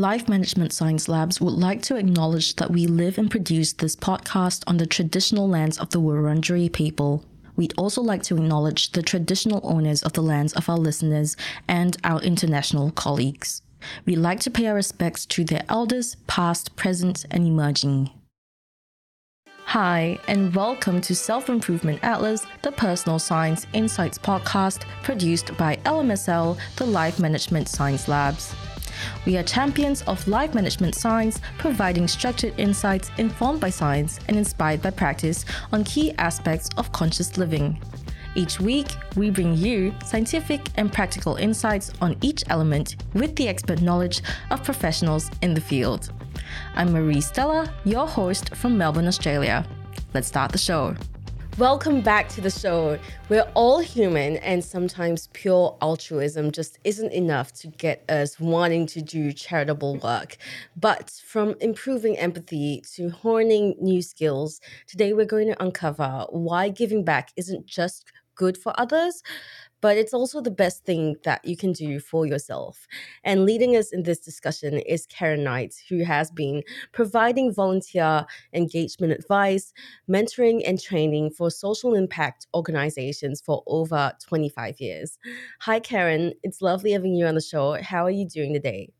Life Management Science Labs would like to acknowledge that we live and produce this podcast on the traditional lands of the Wurundjeri people. We'd also like to acknowledge the traditional owners of the lands of our listeners and our international colleagues. We'd like to pay our respects to their elders, past, present, and emerging. Hi, and welcome to Self Improvement Atlas, the personal science insights podcast produced by LMSL, the Life Management Science Labs. We are champions of life management science, providing structured insights informed by science and inspired by practice on key aspects of conscious living. Each week, we bring you scientific and practical insights on each element with the expert knowledge of professionals in the field. I'm Marie Stella, your host from Melbourne, Australia. Let's start the show. Welcome back to the show. We're all human, and sometimes pure altruism just isn't enough to get us wanting to do charitable work. But from improving empathy to honing new skills, today we're going to uncover why giving back isn't just good for others, but it's also the best thing that you can do for yourself. And leading us in this discussion is Karen Knight, who has been providing volunteer engagement advice, mentoring, and training for social impact organizations for over 25 years. Hi, Karen. It's lovely having you on the show. How are you doing today?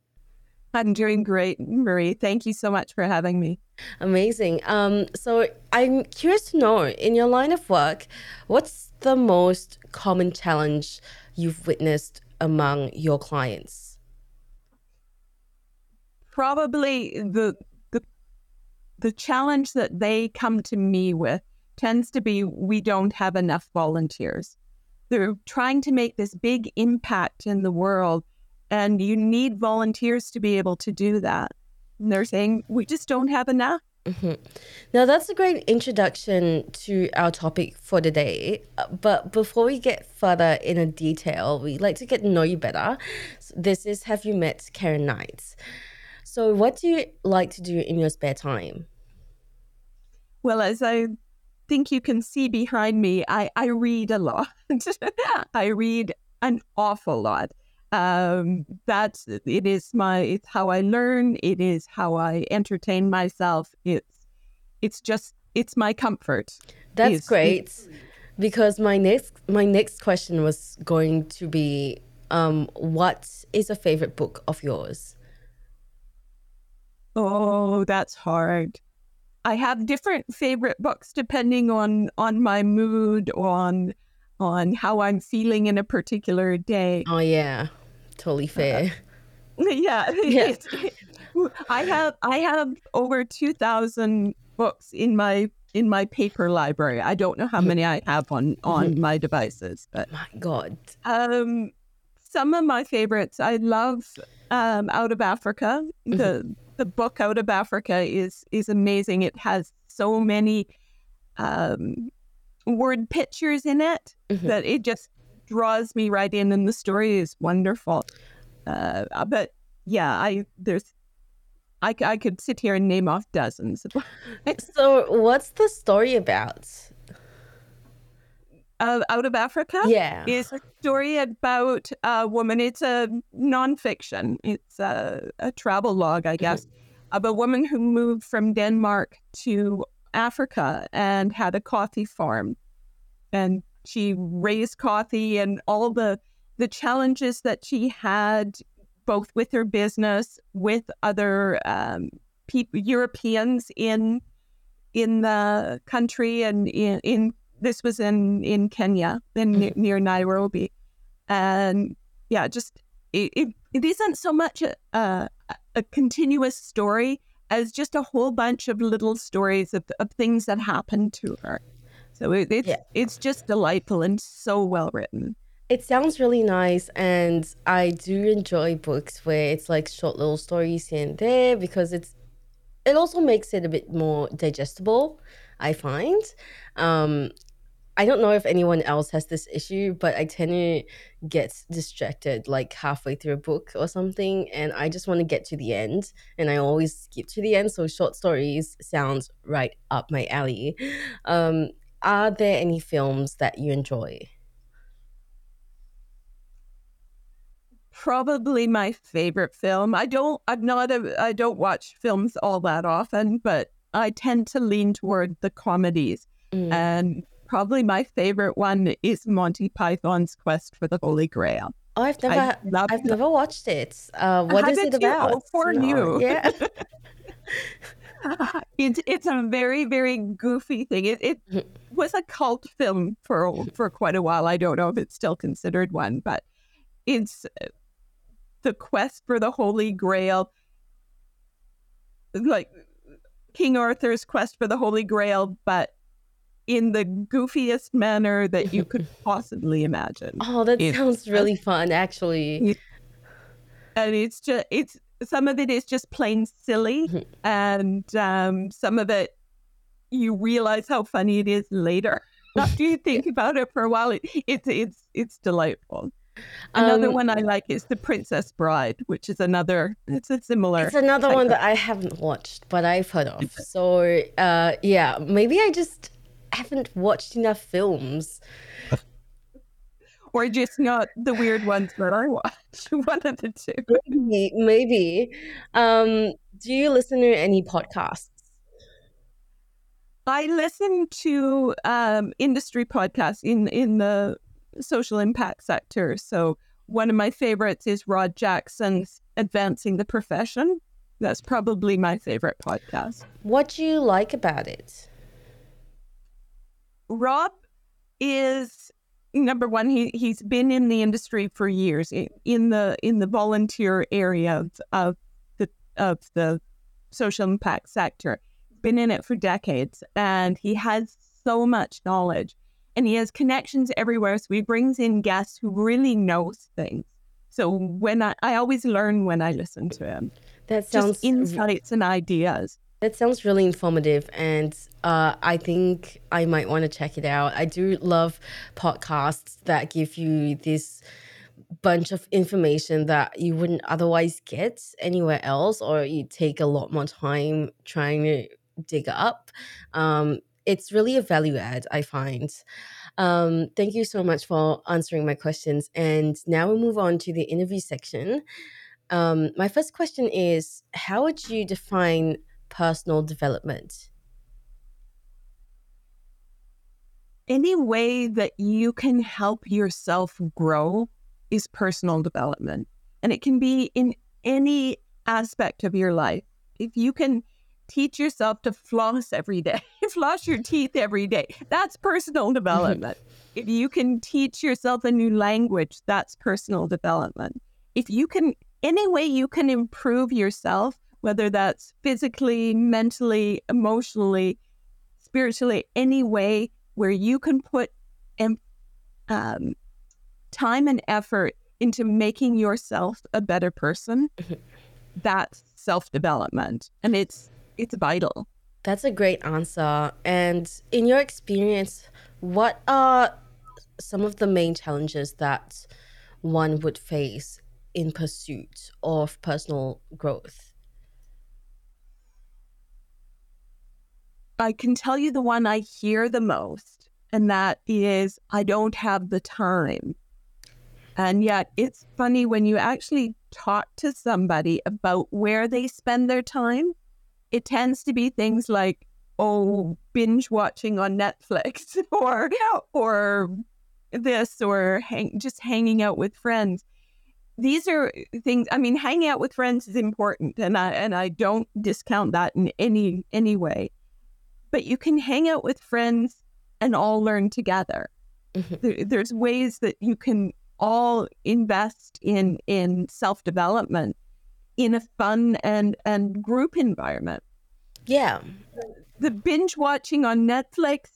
I'm doing great, Marie. Thank you so much for having me. Amazing. Um, so I'm curious to know, in your line of work, what's the most common challenge you've witnessed among your clients? Probably the the the challenge that they come to me with tends to be we don't have enough volunteers. They're trying to make this big impact in the world and you need volunteers to be able to do that. And they're saying we just don't have enough. Mm-hmm. Now, that's a great introduction to our topic for today. But before we get further in a detail, we'd like to get to know you better. So this is Have You Met Karen Knight? So, what do you like to do in your spare time? Well, as I think you can see behind me, I, I read a lot. I read an awful lot um, that's it is my it's how I learn. It is how I entertain myself. It's it's just it's my comfort. That's it's, great. It's, because my next my next question was going to be um, what is a favorite book of yours? Oh, that's hard. I have different favorite books depending on on my mood, on on how I'm feeling in a particular day. Oh yeah totally uh, fair. Uh, yeah. yeah. I have I have over two thousand books in my in my paper library. I don't know how many I have on on mm-hmm. my devices, but my God. Um, some of my favorites. I love um, Out of Africa. Mm-hmm. The the book Out of Africa is is amazing. It has so many um, word pictures in it mm-hmm. that it just draws me right in, and the story is wonderful. Uh, uh, but yeah, I there's I, I could sit here and name off dozens. so, what's the story about? Uh, out of Africa? Yeah. It's a story about a woman. It's a nonfiction, it's a, a travel log, I guess, mm-hmm. of a woman who moved from Denmark to Africa and had a coffee farm. And she raised coffee and all the the challenges that she had both with her business with other um, people Europeans in in the country and in, in this was in in Kenya in mm-hmm. near Nairobi and yeah just it, it, it isn't so much a, a, a continuous story as just a whole bunch of little stories of, of things that happened to her so it, it's yeah. it's just delightful and so well written. It sounds really nice, and I do enjoy books where it's like short little stories here and there because it's it also makes it a bit more digestible. I find. Um, I don't know if anyone else has this issue, but I tend to get distracted like halfway through a book or something, and I just want to get to the end, and I always skip to the end. So short stories sounds right up my alley. Um, are there any films that you enjoy? probably my favorite film. I don't I'm not a I don't watch films all that often, but I tend to lean toward the comedies. Mm. And probably my favorite one is Monty Python's Quest for the Holy Grail. Oh, I've never I've never watched it. Uh, what is it about? Oh, for no. you. Yeah. it's it's a very very goofy thing. It it mm-hmm. was a cult film for for quite a while. I don't know if it's still considered one, but it's the quest for the Holy Grail, like King Arthur's quest for the Holy Grail, but in the goofiest manner that you could possibly imagine. Oh, that it's, sounds really fun, actually. And it's just it's some of it is just plain silly, mm-hmm. and um, some of it you realize how funny it is later. After you think about it for a while, it, it's it's it's delightful. Another um, one I like is The Princess Bride, which is another. It's a similar. It's another one of... that I haven't watched, but I've heard of. So uh, yeah, maybe I just haven't watched enough films. or just not the weird ones that I watch. One of the two. Maybe, maybe. Um, do you listen to any podcasts? I listen to um, industry podcasts in in the social impact sector. So one of my favorites is Rob Jackson's Advancing the Profession. That's probably my favorite podcast. What do you like about it? Rob is number one he he's been in the industry for years in the in the volunteer area of of the of the social impact sector. Been in it for decades and he has so much knowledge and he has connections everywhere so he brings in guests who really knows things. So when i i always learn when i listen to him. That sounds Just insights and ideas that sounds really informative, and uh, I think I might want to check it out. I do love podcasts that give you this bunch of information that you wouldn't otherwise get anywhere else, or you take a lot more time trying to dig up. Um, it's really a value add, I find. Um, thank you so much for answering my questions. And now we move on to the interview section. Um, my first question is How would you define personal development? Any way that you can help yourself grow is personal development. And it can be in any aspect of your life. If you can teach yourself to floss every day, floss your teeth every day, that's personal development. if you can teach yourself a new language, that's personal development. If you can, any way you can improve yourself, whether that's physically, mentally, emotionally, spiritually, any way where you can put um, time and effort into making yourself a better person, that's self development, and it's it's vital. That's a great answer. And in your experience, what are some of the main challenges that one would face in pursuit of personal growth? I can tell you the one I hear the most, and that is I don't have the time. And yet it's funny when you actually talk to somebody about where they spend their time, it tends to be things like, oh, binge watching on Netflix or or this or hang, just hanging out with friends. These are things I mean, hanging out with friends is important and I and I don't discount that in any any way but you can hang out with friends and all learn together. Mm-hmm. There, there's ways that you can all invest in in self development in a fun and and group environment. Yeah, the binge watching on Netflix.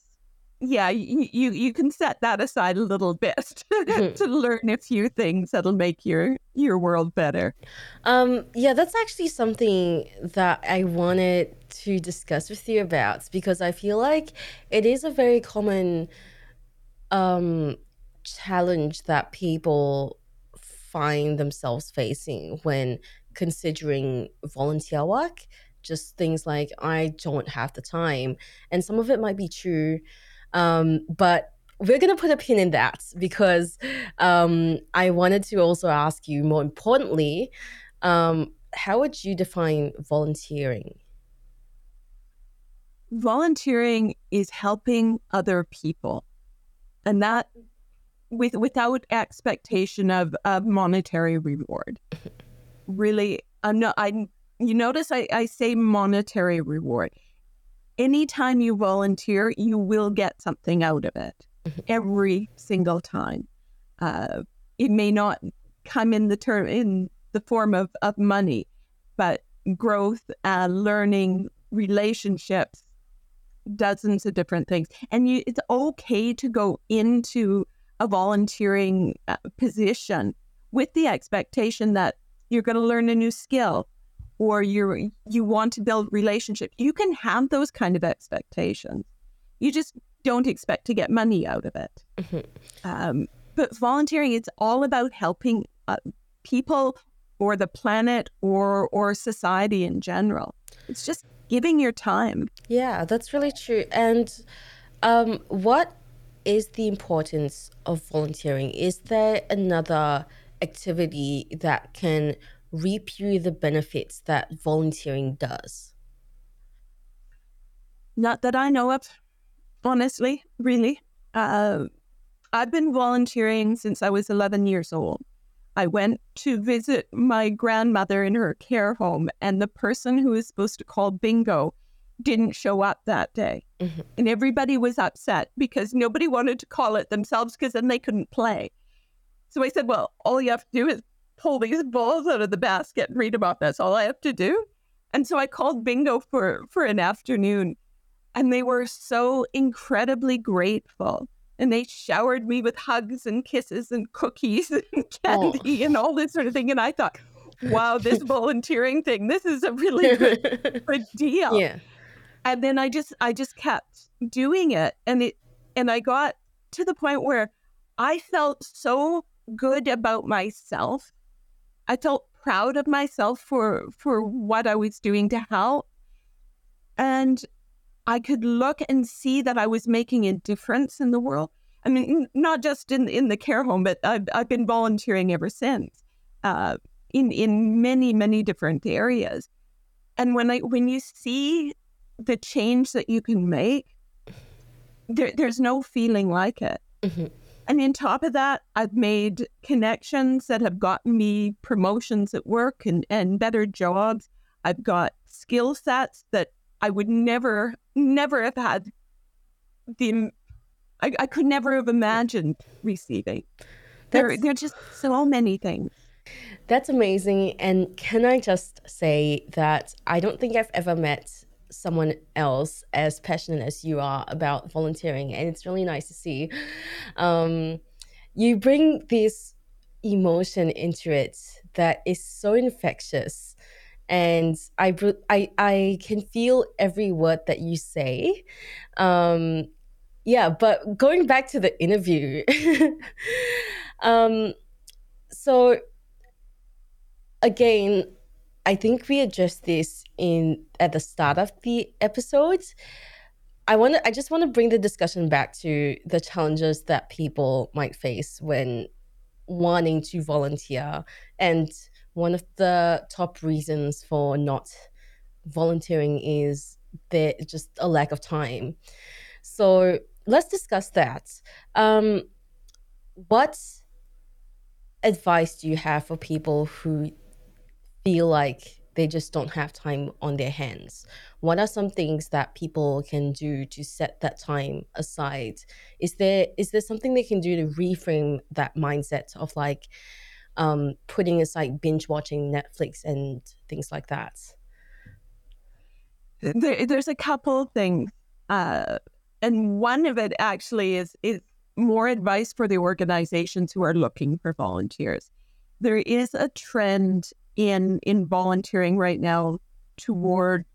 Yeah, you, you you can set that aside a little bit mm-hmm. to learn a few things that'll make your your world better. Um, yeah, that's actually something that I wanted to discuss with you about because I feel like it is a very common um, challenge that people find themselves facing when considering volunteer work. Just things like, I don't have the time. And some of it might be true. Um, but we're going to put a pin in that because um, I wanted to also ask you more importantly, um, how would you define volunteering? Volunteering is helping other people, and that with without expectation of, a monetary reward. really, I'm not. I you notice I, I say monetary reward. Anytime you volunteer, you will get something out of it every single time. Uh, it may not come in the term in the form of, of money, but growth, uh, learning, relationships, dozens of different things. And you, it's okay to go into a volunteering uh, position with the expectation that you're going to learn a new skill or you you want to build relationship you can have those kind of expectations you just don't expect to get money out of it mm-hmm. um, but volunteering it's all about helping uh, people or the planet or or society in general it's just giving your time yeah that's really true and um, what is the importance of volunteering is there another activity that can reap you the benefits that volunteering does? Not that I know of, honestly, really. Uh, I've been volunteering since I was 11 years old. I went to visit my grandmother in her care home, and the person who was supposed to call bingo didn't show up that day. Mm-hmm. And everybody was upset because nobody wanted to call it themselves because then they couldn't play. So I said, Well, all you have to do is pull these balls out of the basket and read them off. That's all I have to do. And so I called bingo for, for an afternoon and they were so incredibly grateful. And they showered me with hugs and kisses and cookies and oh. candy oh. and all this sort of thing. And I thought, wow, this volunteering thing, this is a really good, good deal. Yeah. And then I just I just kept doing it. And it and I got to the point where I felt so good about myself I felt proud of myself for for what I was doing to help. And I could look and see that I was making a difference in the world. I mean, not just in in the care home, but I've I've been volunteering ever since, uh, in in many many different areas. And when I when you see the change that you can make, there, there's no feeling like it. Mm-hmm. And on top of that, I've made connections that have gotten me promotions at work and, and better jobs. I've got skill sets that I would never, never have had the I, I could never have imagined receiving. There, there are just so many things. That's amazing. And can I just say that I don't think I've ever met someone else as passionate as you are about volunteering and it's really nice to see um, you bring this emotion into it that is so infectious and I, I i can feel every word that you say um, yeah but going back to the interview um, so again I think we addressed this in at the start of the episodes. I want to I just want to bring the discussion back to the challenges that people might face when wanting to volunteer and one of the top reasons for not volunteering is there just a lack of time. So let's discuss that. Um, what advice do you have for people who feel like they just don't have time on their hands. What are some things that people can do to set that time aside? Is there is there something they can do to reframe that mindset of like um, putting aside binge watching Netflix and things like that? There, there's a couple things, uh, and one of it actually is is more advice for the organizations who are looking for volunteers. There is a trend in in volunteering right now toward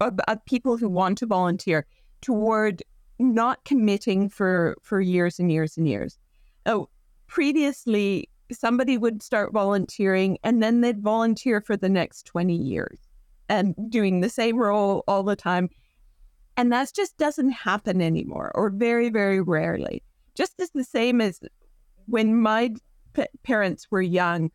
uh, uh, people who want to volunteer toward not committing for for years and years and years. Oh, previously somebody would start volunteering and then they'd volunteer for the next 20 years and doing the same role all the time. And that just doesn't happen anymore or very, very rarely just as the same as when my p- parents were young,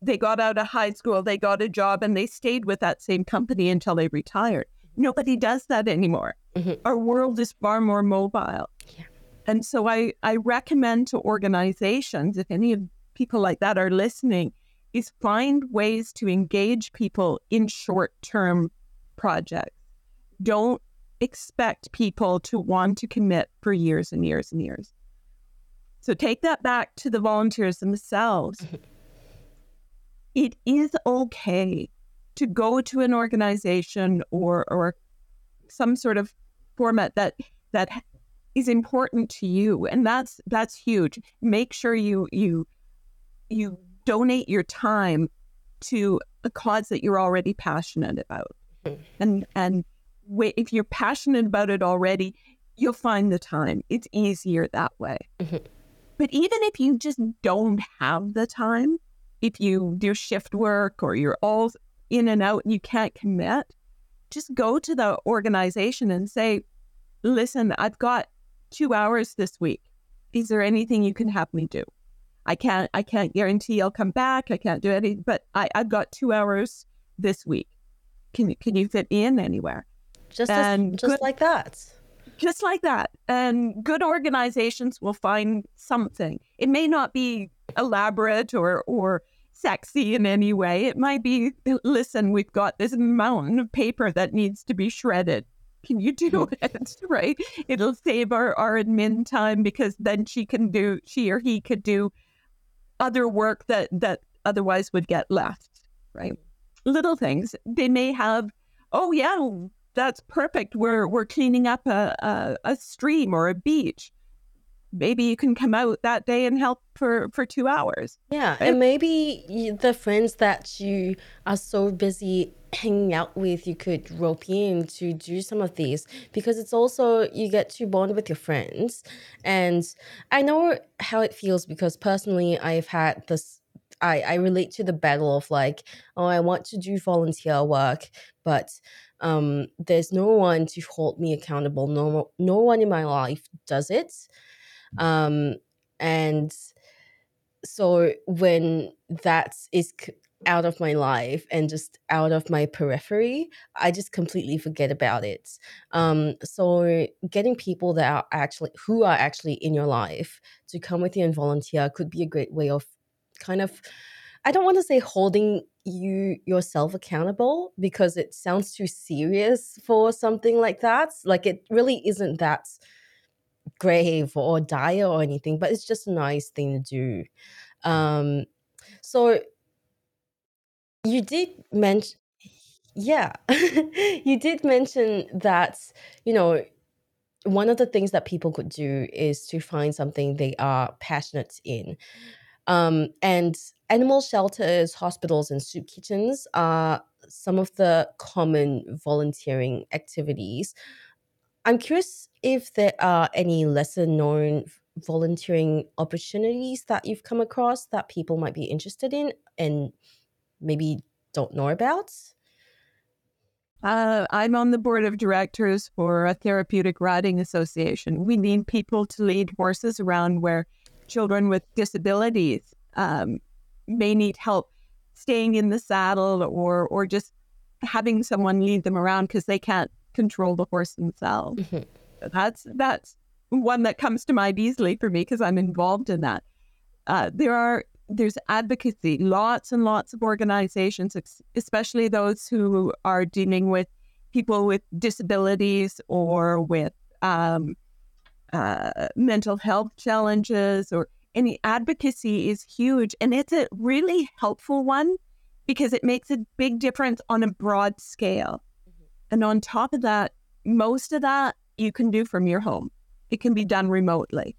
they got out of high school, they got a job, and they stayed with that same company until they retired. Nobody does that anymore. Mm-hmm. Our world is far more mobile. Yeah. And so I, I recommend to organizations, if any of people like that are listening, is find ways to engage people in short term projects. Don't expect people to want to commit for years and years and years. So take that back to the volunteers themselves. it is okay to go to an organization or or some sort of format that that is important to you and that's that's huge make sure you you you donate your time to a cause that you're already passionate about. And and if you're passionate about it already you'll find the time. It's easier that way. Mhm. but even if you just don't have the time if you do shift work or you're all in and out and you can't commit just go to the organization and say listen i've got two hours this week. Is there anything you can have me do i can't i can't guarantee i'll come back i can't do anything but I, i've got two hours this week can, you can you fit in anywhere Just as, just good- like that. just like that. And good organizations will find something. It may not be elaborate or or sexy in any way. It might be, listen, we've got this mountain of paper that needs to be shredded. Can you do hmm. it? Right? It'll save our, our admin time because then she can do she or he could do other work that that otherwise would get left. Right? Little things. They may have, oh yeah, that's perfect. We're we're cleaning up a, a, a stream or a beach. Maybe you can come out that day and help for, for two hours. Yeah, and maybe the friends that you are so busy hanging out with, you could rope in to do some of these because it's also you get to bond with your friends. And I know how it feels because personally, I've had this. I, I relate to the battle of like, oh, I want to do volunteer work, but um, there's no one to hold me accountable. No, no one in my life does it. Um, and so when that is out of my life and just out of my periphery i just completely forget about it. Um so getting people that are actually who are actually in your life to come with you and volunteer could be a great way of kind of i don't want to say holding you yourself accountable because it sounds too serious for something like that. Like it really isn't that grave or dire or anything but it's just a nice thing to do. Um so you did mention yeah you did mention that you know one of the things that people could do is to find something they are passionate in. Um, and animal shelters hospitals and soup kitchens are some of the common volunteering activities. I'm curious if there are any lesser known volunteering opportunities that you've come across that people might be interested in and maybe don't know about? Uh, I'm on the board of directors for a therapeutic riding association. We need people to lead horses around where children with disabilities um, may need help staying in the saddle or or just having someone lead them around because they can't control the horse themselves. Mhm. That's that's one that comes to mind easily for me because I'm involved in that. Uh, there are there's advocacy, lots and lots of organizations, especially those who are dealing with people with disabilities or with um, uh, mental health challenges or any advocacy is huge. And it's a really helpful one because it makes a big difference on a broad scale. And on top of that, most of that you can do from your home. It can be done remotely.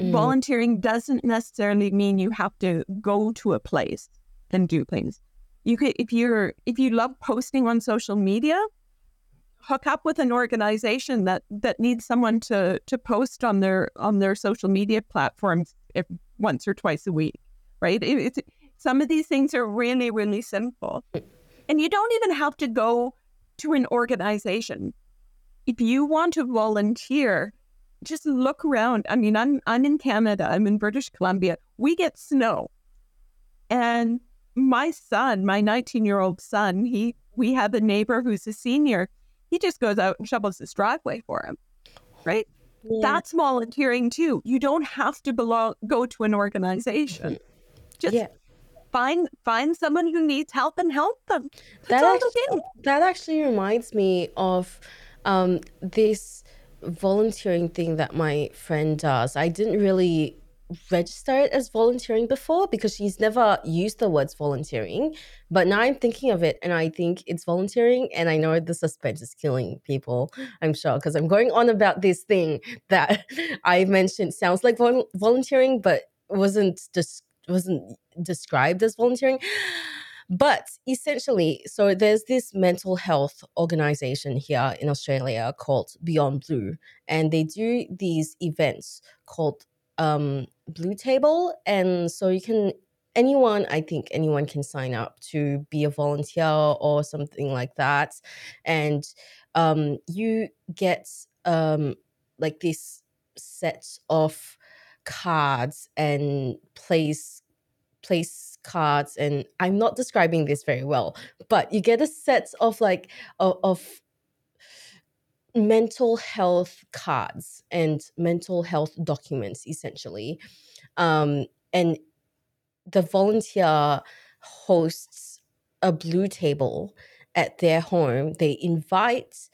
Mm. Volunteering doesn't necessarily mean you have to go to a place and do things. You could if you're if you love posting on social media, hook up with an organization that that needs someone to to post on their on their social media platforms if once or twice a week, right? It, it's some of these things are really really simple, and you don't even have to go to an organization. If you want to volunteer, just look around. I mean, I'm I'm in Canada. I'm in British Columbia. We get snow, and my son, my 19 year old son, he we have a neighbor who's a senior. He just goes out and shovels his driveway for him, right? Yeah. That's volunteering too. You don't have to belong go to an organization. Just yeah. find find someone who needs help and help them. That's that actually, that actually reminds me of um, this volunteering thing that my friend does. I didn't really register it as volunteering before because she's never used the words volunteering. But now I'm thinking of it and I think it's volunteering. And I know the suspense is killing people, I'm sure, because I'm going on about this thing that I mentioned sounds like vol- volunteering, but wasn't just wasn't described as volunteering. But essentially, so there's this mental health organization here in Australia called Beyond Blue, and they do these events called um, Blue Table, and so you can anyone I think anyone can sign up to be a volunteer or something like that, and um, you get um, like this set of cards and place place cards and i'm not describing this very well but you get a set of like of, of mental health cards and mental health documents essentially. Um, and the volunteer hosts a blue table at their home. They invite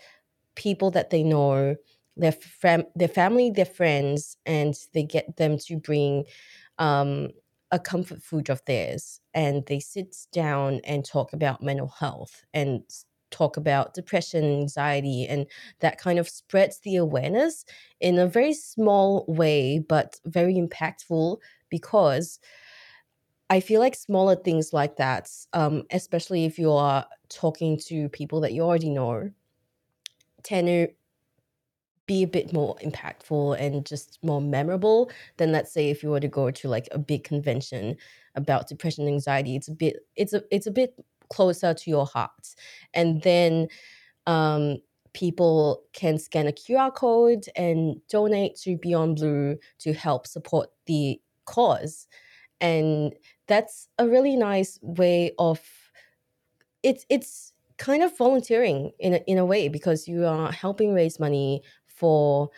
people that they know their fam- their family their friends and they get them to bring um, a comfort food of theirs and they sit down and talk about mental health and talk about depression, anxiety, and that kind of spreads the awareness in a very small way, but very impactful because I feel like smaller things like that, um, especially if you are talking to people that you already know, tend to be a bit more impactful and just more memorable than let's say if you were to go to like a big convention about depression and anxiety it's a bit it's a it's a bit closer to your heart. And then um, people can scan a QR code and donate to Beyond Blue to help support the cause. And that's a really nice way of it's it's kind of volunteering in a, in a way because you are helping raise money for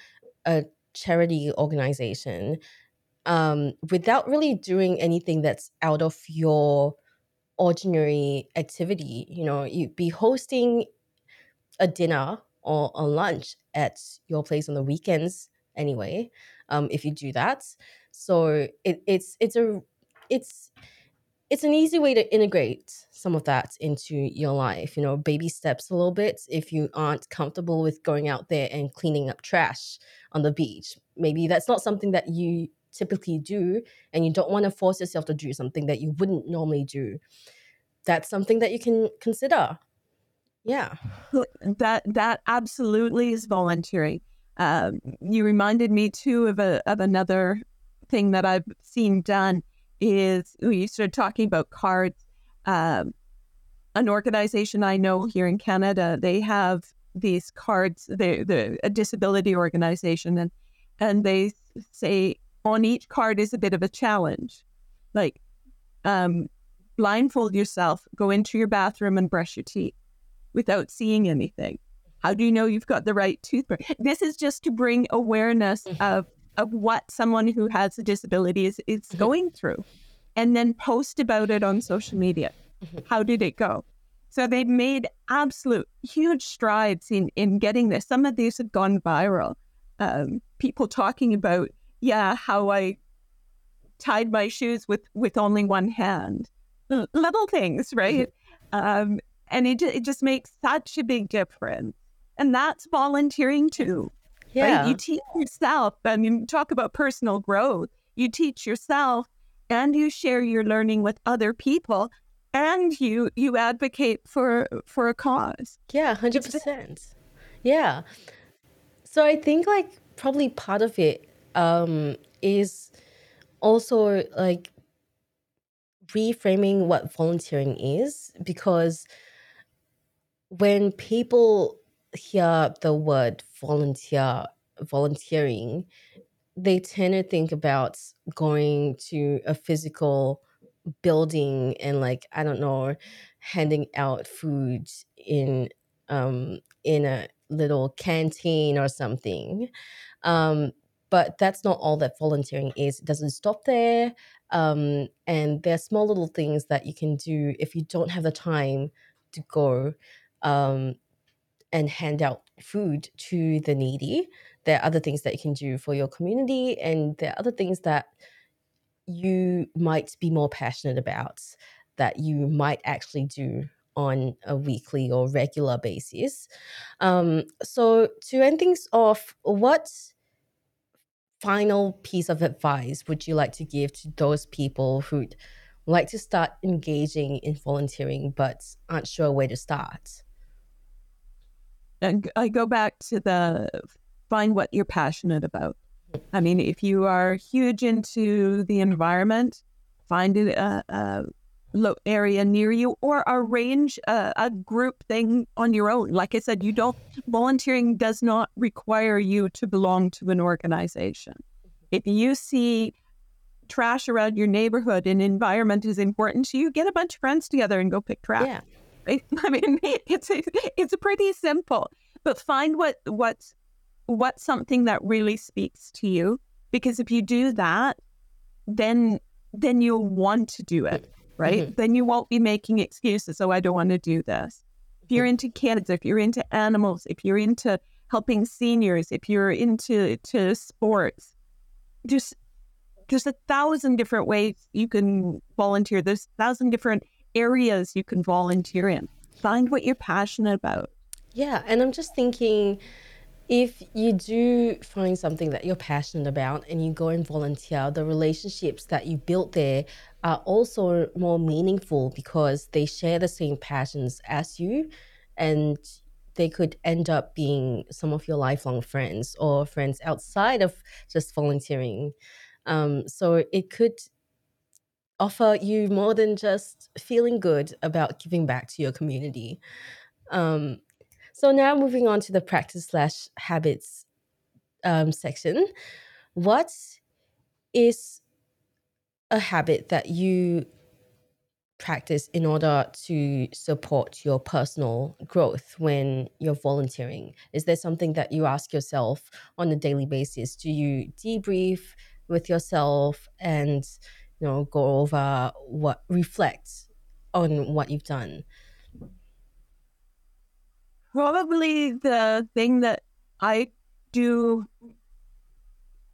a charity organization um, without really doing anything that's out of your ordinary activity. You know, you'd be hosting a dinner or a lunch at your place on the weekends anyway. Um, if you do that, so it, it's it's a it's it's an easy way to integrate some of that into your life. You know, baby steps a little bit. If you aren't comfortable with going out there and cleaning up trash on the beach, maybe that's not something that you typically do and you don't want to force yourself to do something that you wouldn't normally do that's something that you can consider yeah that that absolutely is voluntary. um, you reminded me too of a of another thing that i've seen done is we started talking about cards um, an organization i know here in canada they have these cards They're a disability organization and and they say on each card is a bit of a challenge. Like, um, blindfold yourself, go into your bathroom and brush your teeth without seeing anything. How do you know you've got the right toothbrush? This is just to bring awareness mm-hmm. of of what someone who has a disability is, is mm-hmm. going through and then post about it on social media. Mm-hmm. How did it go? So they've made absolute huge strides in, in getting this. Some of these have gone viral. Um, people talking about yeah, how I tied my shoes with with only one hand. L- little things, right? um, and it it just makes such a big difference, and that's volunteering too. Yeah, right? you teach yourself. I mean, talk about personal growth. You teach yourself, and you share your learning with other people, and you you advocate for for a cause. Yeah, hundred percent. Yeah. So I think like probably part of it um, is also like reframing what volunteering is because when people hear the word volunteer volunteering, they tend to think about going to a physical building and like I don't know, handing out food in um in a little canteen or something. Um, but that's not all that volunteering is. It doesn't stop there. Um, and there are small little things that you can do if you don't have the time to go um, and hand out food to the needy. There are other things that you can do for your community, and there are other things that you might be more passionate about that you might actually do on a weekly or regular basis. Um, so, to end things off, what final piece of advice would you like to give to those people who'd like to start engaging in volunteering but aren't sure where to start? And I go back to the find what you're passionate about. I mean, if you are huge into the environment, find a, a uh, uh, area near you or arrange a, a group thing on your own. Like I said, you don't, volunteering does not require you to belong to an organization. If you see trash around your neighborhood and environment is important to you, get a bunch of friends together and go pick trash. Yeah. I mean, it's it's pretty simple, but find what what's what's something that really speaks to you because if you do that, then then you'll want to do it right? Mm-hmm. Then you won't be making excuses. Oh, I don't want to do this. If you're mm-hmm. into kids, if you're into animals, if you're into helping seniors, if you're into to sports, just there's a thousand different ways you can volunteer. There's a thousand different areas you can volunteer in. Find what you're passionate about. Yeah, and I'm just thinking if you do find something that you're passionate about and you go and volunteer, the relationships that you build there are also more meaningful because they share the same passions as you and they could end up being some of your lifelong friends or friends outside of just volunteering. Um, so it could offer you more than just feeling good about giving back to your community. Um, so now moving on to the practice slash habits um, section. What is a habit that you practice in order to support your personal growth when you're volunteering? Is there something that you ask yourself on a daily basis? Do you debrief with yourself and you know go over what reflect on what you've done? Probably the thing that I do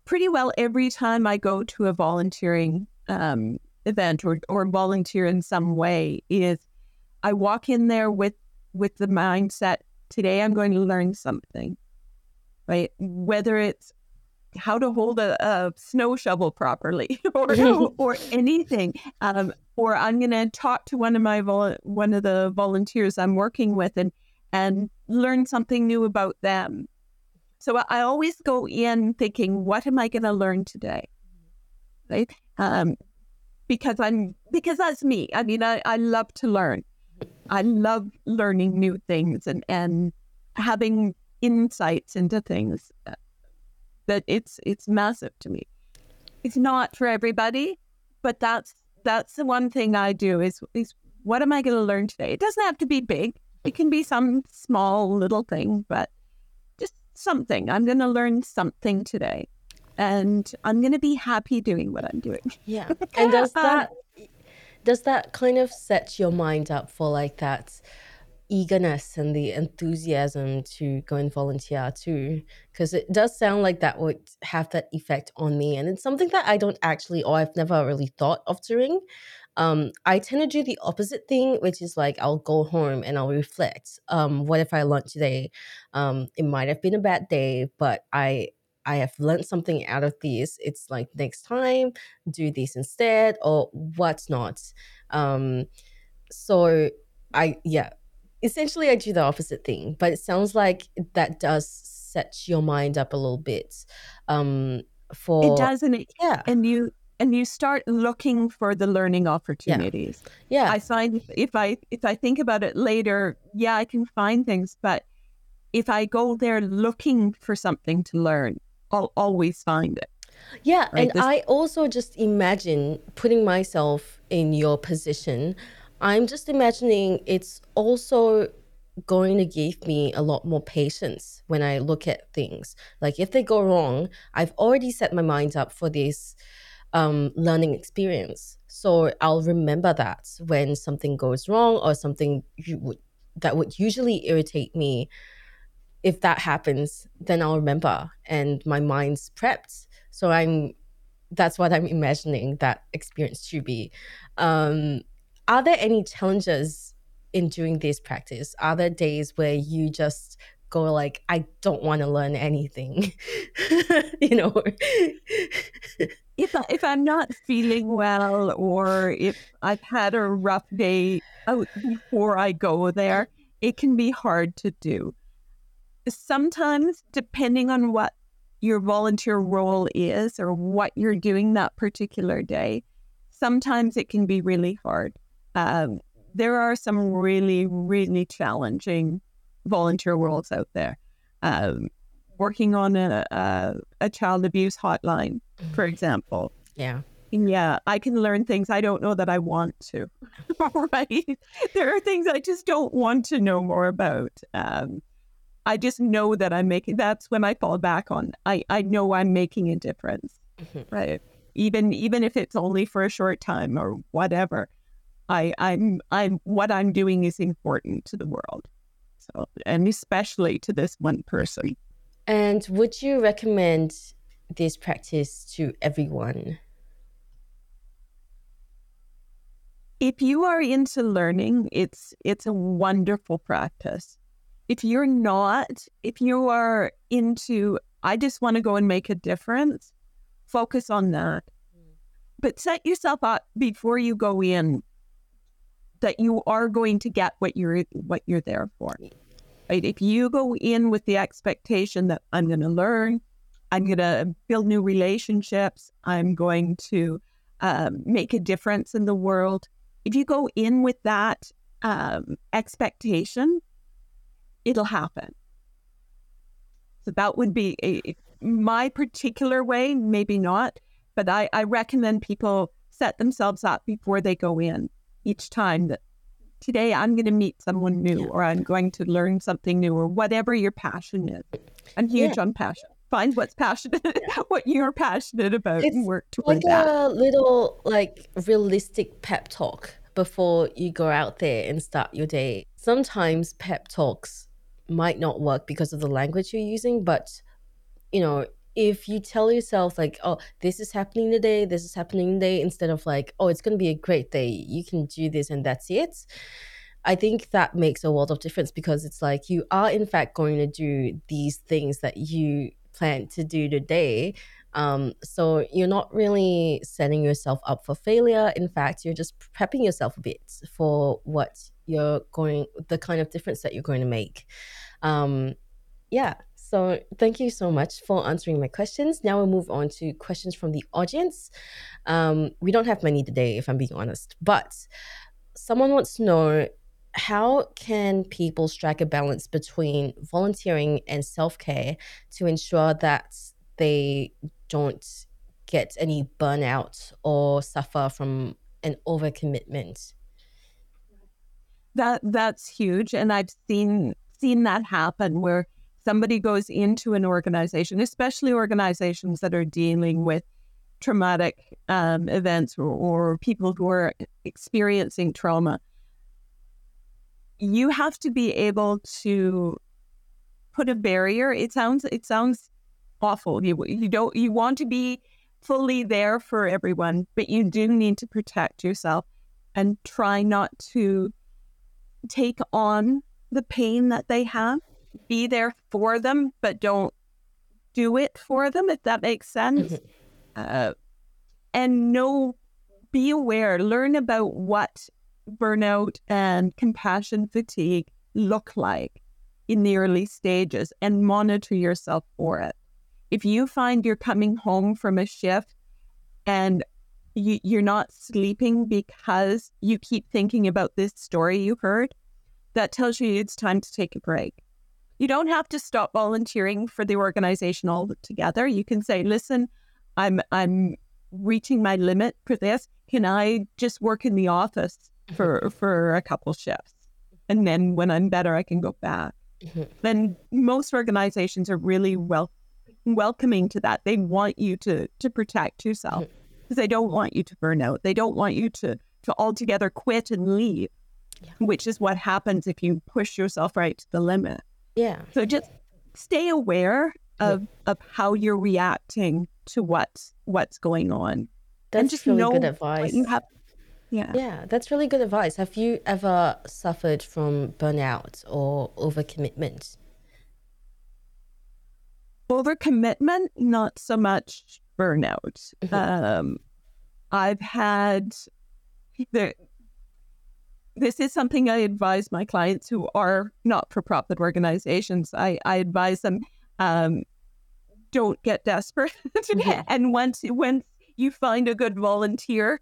pretty well every time I go to a volunteering um, event or, or volunteer in some way is I walk in there with with the mindset today I'm going to learn something, right? Whether it's how to hold a, a snow shovel properly or or anything, um, or I'm going to talk to one of my vol- one of the volunteers I'm working with and and learn something new about them. So I always go in thinking, what am I going to learn today? Right? Um, because I'm because that's me. I mean, I, I love to learn. I love learning new things and and having insights into things that, it's it's massive to me. It's not for everybody, but that's that's the one thing I do is is what am I going to learn today? It doesn't have to be big. It can be some small little thing, but just something. I'm going to learn something today. And I'm going to be happy doing what I'm doing. Yeah. And does um, that does that kind of set your mind up for like that eagerness and the enthusiasm to go and volunteer too because it does sound like that would have that effect on me and it's something that i don't actually or i've never really thought of doing um, I tend to do the opposite thing, which is like I'll go home and I'll reflect. Um, what if I learned today? Um, it might have been a bad day, but I I have learned something out of this. It's like next time, do this instead, or what's not. Um, so I yeah, essentially I do the opposite thing, but it sounds like that does set your mind up a little bit. Um, for it does, and it yeah, and you and you start looking for the learning opportunities. Yeah. yeah. I find if I if I think about it later, yeah, I can find things, but if I go there looking for something to learn, I'll always find it. Yeah, Right, and this- I also just imagine putting myself in your position. I'm just imagining it's also going to give me a lot more patience when I look at things. Like if they go wrong, I've already set my mind up for this um, learning experience. So I'll remember that when something goes wrong or something would that would usually irritate me. If that happens, then I'll remember and my mind's prepped. So I'm that's what I'm imagining that experience to be. Um, are there any challenges in doing this practice? Are there days where you just go like, I don't want to learn anything? you know? if I, if I'm not feeling well or if I've had a rough day out before I go there, it can be hard to do. Sometimes, depending on what your volunteer role is or what you're doing that particular day, sometimes it can be really hard. Um, there are some really, really challenging volunteer roles out there. Um, working on a, a, a child abuse hotline, for example. yeah. Yeah, I can learn things I don't know that I want to. right? There are things I just don't want to know more about. Um, I just know that I'm making. That's when I fall back on. I I know I'm making a difference. Mhm. Right. Even even if it's only for a short time or whatever, I I'm I'm what I'm doing is important to the world. So and especially to this one person. And would you recommend this practice to everyone? if you are into learning, it's it's a wonderful practice. If you're not, if you are into I just want to go and make a difference, focus on that. Mm. But set yourself up before you go in that you are going to get what you're what you're there for. Right? If you go in with the expectation that I'm going to learn, I'm going to build new relationships, I'm going to um, make a difference in the world, if you go in with that um, expectation, it'll happen. So that would be a, my particular way, maybe not, but I, I recommend people set themselves up before they go in each time that today I'm going to meet someone new or I'm going to learn something new or whatever your passion is. I'm huge on passion. Find what's passionate, what you're passionate about It's and work Like toward that. a little like realistic pep talk before you go out there and start your day. Sometimes pep talks might not work because of the language you're using, but you know, if you tell yourself like, "Oh, this is happening today, this is happening today," instead of like, "Oh, it's going to be a great day. You can do this and that's it." I think that makes a world of difference because it's like you are in fact going to do these things that you plan to do today. Um, so you're not really setting yourself up for failure. In fact, you're just prepping yourself a bit for what you're going, the kind of difference that you're going to make. Um, yeah. So thank you so much for answering my questions. Now we'll move on to questions from the audience. Um, we don't have many today, if I'm being honest, but someone wants to know how can people strike a balance between volunteering and self-care to ensure that they don't get any burnout or suffer from an overcommitment that that's huge and i've seen seen that happen where somebody goes into an organization especially organizations that are dealing with traumatic um, events or, or people who are experiencing trauma you have to be able to put a barrier. It sounds it sounds awful. You, you don't you want to be fully there for everyone but you do need to protect yourself and try not to take on the pain that they have, be there for them, but don't do it for them, if that makes sense. Mhm. Uh, and know, be aware, learn about what burnout and compassion fatigue look like in the early stages and monitor yourself for it. If you find you're coming home from a shift and you, you're not sleeping because you keep thinking about this story you heard, that tells you it's time to take a break. You don't have to stop volunteering for the organization altogether. You can say, listen, I'm I'm reaching my limit for this. Can I just work in the office for for a couple shifts? And then when I'm better, I can go back. Then most organizations are really well welcoming to that. They want you to to protect yourself because they don't want you to burn out. They don't want you to to altogether quit and leave, which is what happens if you push yourself right to the limit. Yeah. So just stay aware of of how you're reacting to what's what's going on. That's just really know good advice. You have, yeah. Yeah, that's really good advice. Have you ever suffered from burnout or overcommitment? Overcommitment, not so much burnout. Um, I've had the. This is something I advise my clients who are not for profit organizations. I, I advise them um, don't get desperate. and once once you find a good volunteer,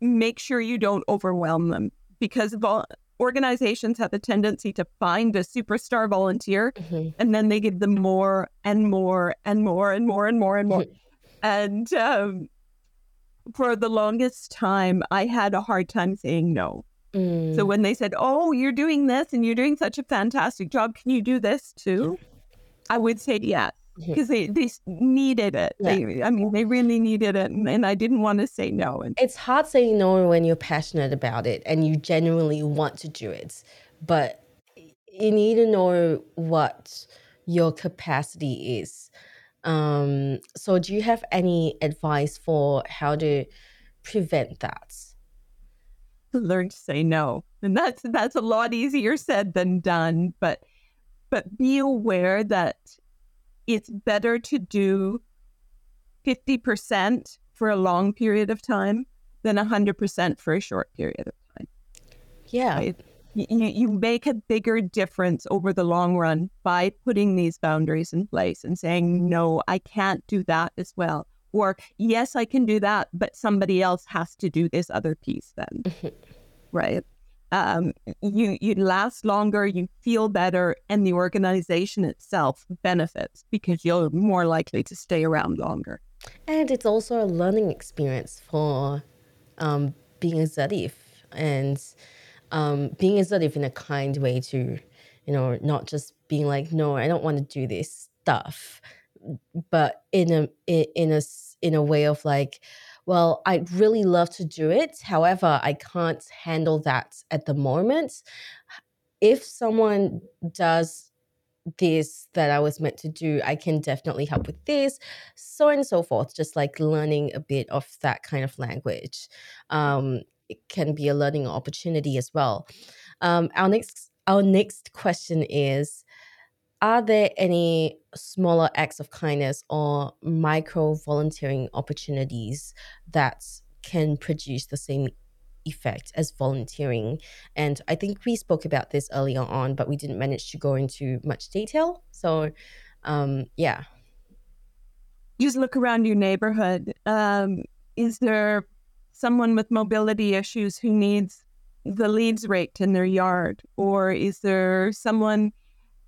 make sure you don't overwhelm them because vol- organizations have a tendency to find a superstar volunteer Mhm. and then they give them more and more and more and more and more and more. and um, for the longest time, I had a hard time saying no. Mm, So when they said, "Oh, you're doing this and you're doing such a fantastic job, can you do this too?" I would say yes because they they needed it. They, I mean, they really needed it, and, and I didn't want to say no. And it's hard saying no when you're passionate about it and you genuinely want to do it, but you need to know what your capacity is. Um, so, do you have any advice for how to prevent that? Learn to say no, and that's that's a lot easier said than done. But but be aware that it's better to do fifty percent for a long period of time than hundred percent for a short period of time. Yeah. Right? You you make a bigger difference over the long run by putting these boundaries in place and saying, no, I can't do that as well. Or, yes, I can do that, but somebody else has to do this other piece then. right? Um, you, you last longer, you feel better, and the organization itself benefits because you're more likely to stay around longer. And it's also a learning experience for um, being assertive and um, being assertive in a kind way to, You know, not just being like, no, I don't want to do this stuff, but in a in a in a way of like, well, I'd really love to do it. However, I can't handle that at the moment. If someone does this that I was meant to do, I can definitely help with this, so and so forth. Just like learning a bit of that kind of language. Um, it can be a learning opportunity as well. Um, our next our next question is are there any smaller acts of kindness or micro volunteering opportunities that can produce the same effect as volunteering? And I think we spoke about this earlier on, but we didn't manage to go into much detail. So, um, yeah. just look around your neighborhood. Um, is there someone with mobility issues who needs the leaves raked in their yard? Or is there someone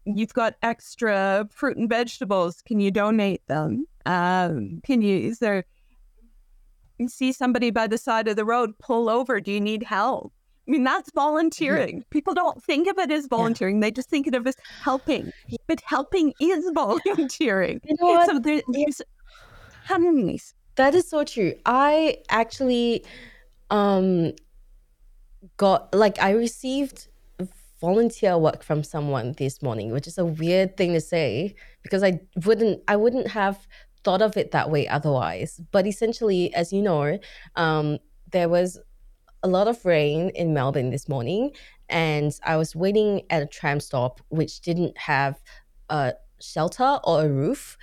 you've got extra fruit and vegetables? Can you donate them? Um, can you, is there, you see somebody by the side of the road, pull over. Do you need help? I mean, that's volunteering. People don't think of it as volunteering. They just think of it as helping. But helping is volunteering. You know? So there, there's tons. That is so true. I actually um got like I received volunteer work from someone this morning, which is a weird thing to say because I wouldn't I wouldn't have thought of it that way otherwise. But essentially, as you know, um there was a lot of rain in Melbourne this morning and I was waiting at a tram stop which didn't have a shelter or a roof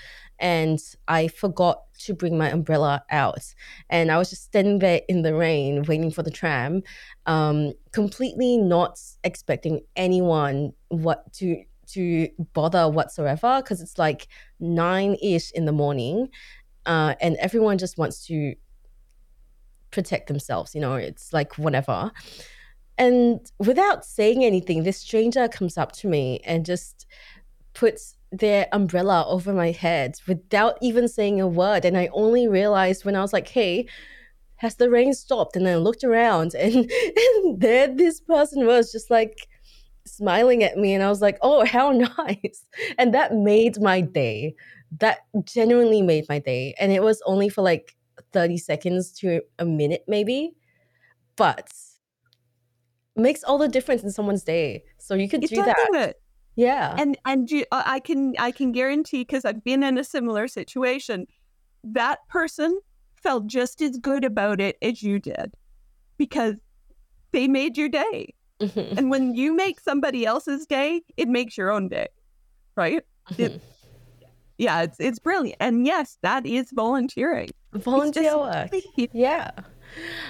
and I forgot to bring my umbrella out. And I was just standing there in the rain waiting for the tram, um, completely not expecting anyone what to to bother whatsoever because it's like nine ish in the morning, uh, and everyone just wants to protect themselves. You know, it's like whatever. And without saying anything, this stranger comes up to me and just puts their umbrella over my head without even saying a word. And I only realized when I was like, hey, has the rain stopped? And I looked around and, and there this person was just like smiling at me. And I was like, oh, how nice. And that made my day. That genuinely made my day. And it was only for like 30 seconds to a minute, maybe. But makes all the difference in someone's day. So you could It do that. It? Yeah. and and you, uh, I can I can guarantee because I've been in a similar situation, that person felt just as good about it as you did, because they made your day. Mhm. And when you make somebody else's day, it makes your own day, right? It- Mhm. Yeah, it's it's brilliant. And yes, that is volunteering. Volunteer work. Yeah.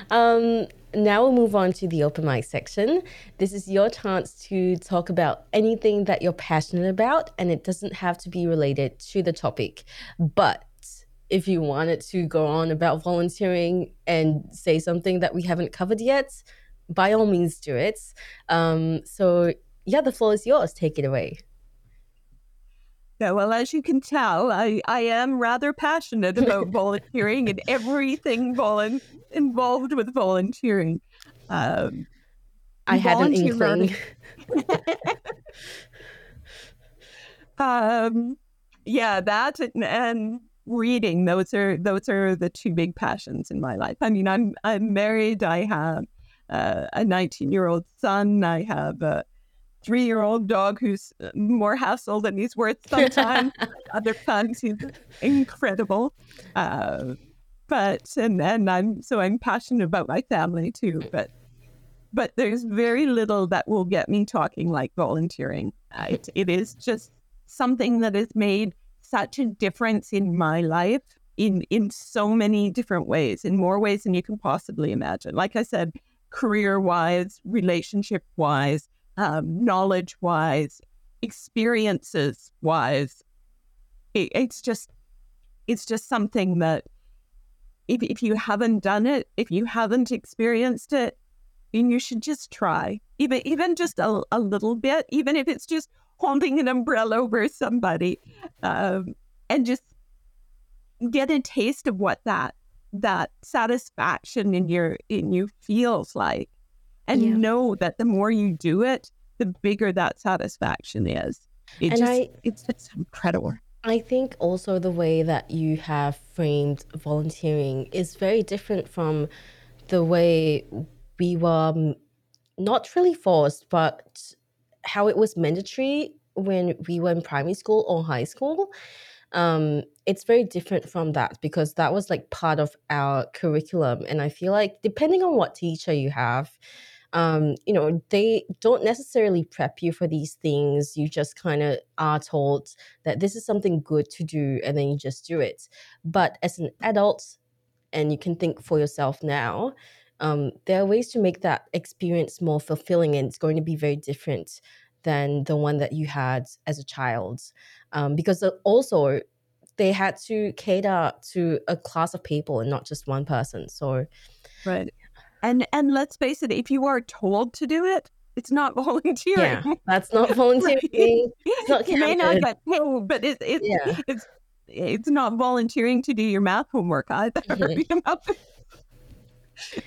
Um, now we'll move on to the open mic section. This is your chance to talk about anything that you're passionate about, and it doesn't have to be related to the topic. But if you wanted to go on about volunteering and say something that we haven't covered yet, by all means do it. Um, so, yeah, the floor is yours. Take it away. Well, as you can tell, I, I am rather passionate about volunteering and everything volun- involved with volunteering. Um, I had an inkling. um, yeah, that and, and reading those are those are the two big passions in my life. I mean, I'm I'm married. I have uh, a 19 year old son. I have a three year old dog who's uh, more hassle than he's worth sometimes. Other times he's incredible. Uh, but and and I'm so I'm passionate about my family too. But but there's very little that will get me talking like volunteering. Uh, it, it is just something that has made such a difference in my life in in so many different ways, in more ways than you can possibly imagine. Like I said, career wise, relationship wise, um, knowledge wise, experiences wise. It, it's just it's just something that if if you haven't done it, if you haven't experienced it, then you should just try. Even even just a, a little bit, even if it's just holding an umbrella over somebody, um, and just get a taste of what that that satisfaction in your in you feels like, and Yeah. know that the more you do it, the bigger that satisfaction is. It And just I- it's just incredible. I think also the way that you have framed volunteering is very different from the way we were mm, not really forced, but how it was mandatory when we were in primary school or high school. Um, it's very different from that because that was like part of our curriculum. And I feel like depending on what teacher you have, um, you know, they don't necessarily prep you for these things. You just kind of are told that this is something good to do and then you just do it. But as an adult, and you can think for yourself now, um, there are ways to make that experience more fulfilling and it's going to be very different than the one that you had as a child. Um, because uh, also, they had to cater to a class of people and not just one person. So, Right. And and let's face it, if you are told to do it, it's not volunteering. yeah, that's not volunteering. not you may not get paid, but it, it, Yeah. it's it's not volunteering to do your math homework either. Mhm. you know,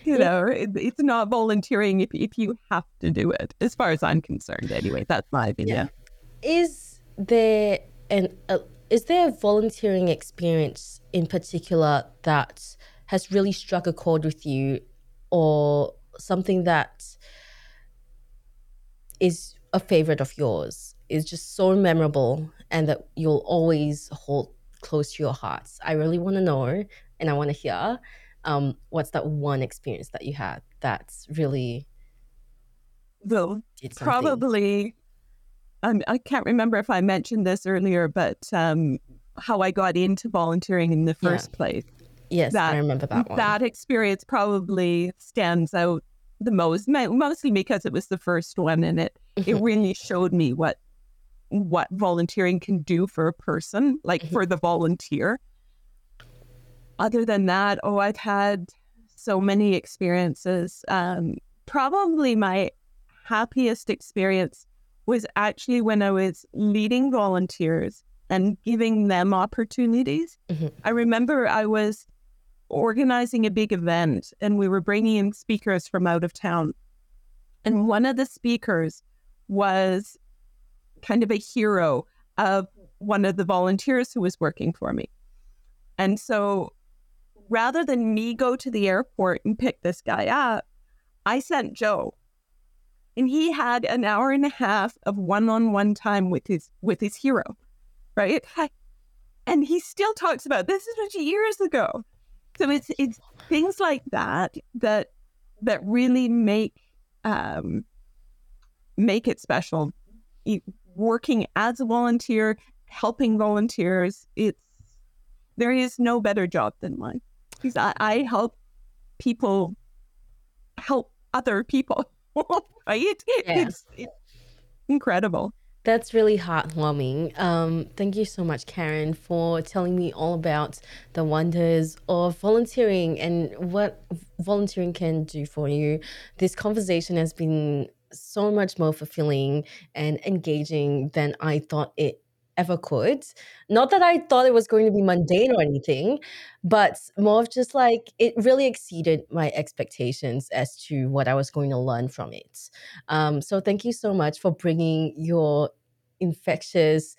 you know it, it's not volunteering if, if you have to do it, as far as I'm concerned. Anyway, that's my opinion. is there an uh, is there a volunteering experience in particular that has really struck a chord with you or something that is a favorite of yours is just so memorable and that you'll always hold close to your hearts i really want to know and i want to hear um, what's that one experience that you had that's really The did probably um, I can't remember if I mentioned this earlier, but um, how I got into volunteering in the Yeah. first place. Yes that- i remember that one That experience probably stands out the most, mostly because it was the first one, and it it Mhm. really showed me what what volunteering can do for a person, like Mhm. for the volunteer. Other than that, oh, I've had so many experiences. Um, probably my happiest experience was actually when I was leading volunteers and giving them opportunities. Mhm. I remember I was organizing a big event and we were bringing in speakers from out of town. And one of the speakers was kind of a hero of one of the volunteers who was working for me. And so rather than me go to the airport and pick this guy up, I sent Joe. And he had an hour and a half of one-on-one time with his with his hero, right? And he still talks about this is much years ago. So it's it's things like that that that really make um, make it special. Working as a volunteer, helping volunteers, it's there is no better job than mine because I, I help people help other people, right? Yeah. It's, it's incredible. That's really heartwarming. Um, thank you so much, Karen, for telling me all about the wonders of volunteering and what volunteering can do for you. This conversation has been so much more fulfilling and engaging than I thought it ever could. Not that I thought it was going to be mundane or anything, but more of just like it really exceeded my expectations as to what I was going to learn from it. Um, so thank you so much for bringing your infectious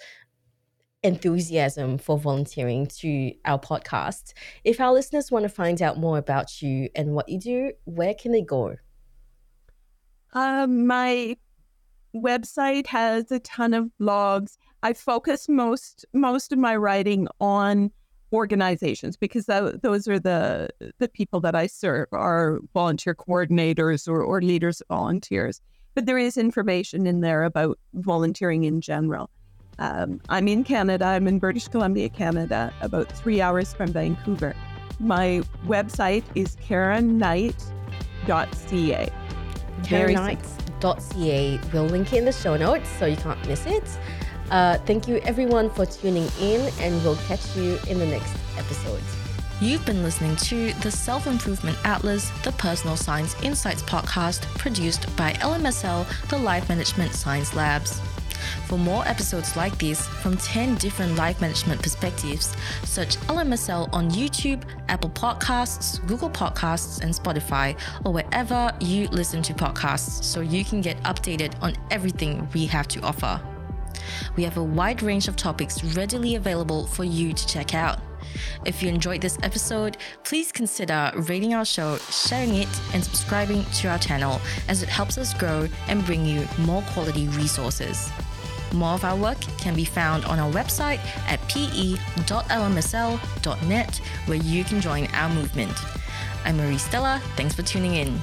enthusiasm for volunteering to our podcast. If our listeners want to find out more about you and what you do, where can they go? Um, my website has a ton of blogs. I focus most most of my writing on organizations because tho- those are the the people that I serve are volunteer coordinators or, or leaders of volunteers. But there is information in there about volunteering in general. Um, I'm in Canada. I'm in British Columbia, Canada, about three hours from Vancouver. My website is karenknight.ca. Very simple. We'll link it in the show notes so you can't miss it. Uh, thank you everyone for tuning in, and we'll catch you in the next episode. You've been listening to the Self Improvement Atlas, the Personal Science Insights podcast produced by LMSL, the Life Management Science Labs. For more episodes like this from 10 different life management perspectives, search LMSL on YouTube, Apple Podcasts, Google Podcasts, and Spotify, or wherever you listen to podcasts so you can get updated on everything we have to offer. We have a wide range of topics readily available for you to check out. If you enjoyed this episode, please consider rating our show, sharing it, and subscribing to our channel as it helps us grow and bring you more quality resources. More of our work can be found on our website at pe.lmsl.net, where you can join our movement. I'm Marie Stella. Thanks for tuning in.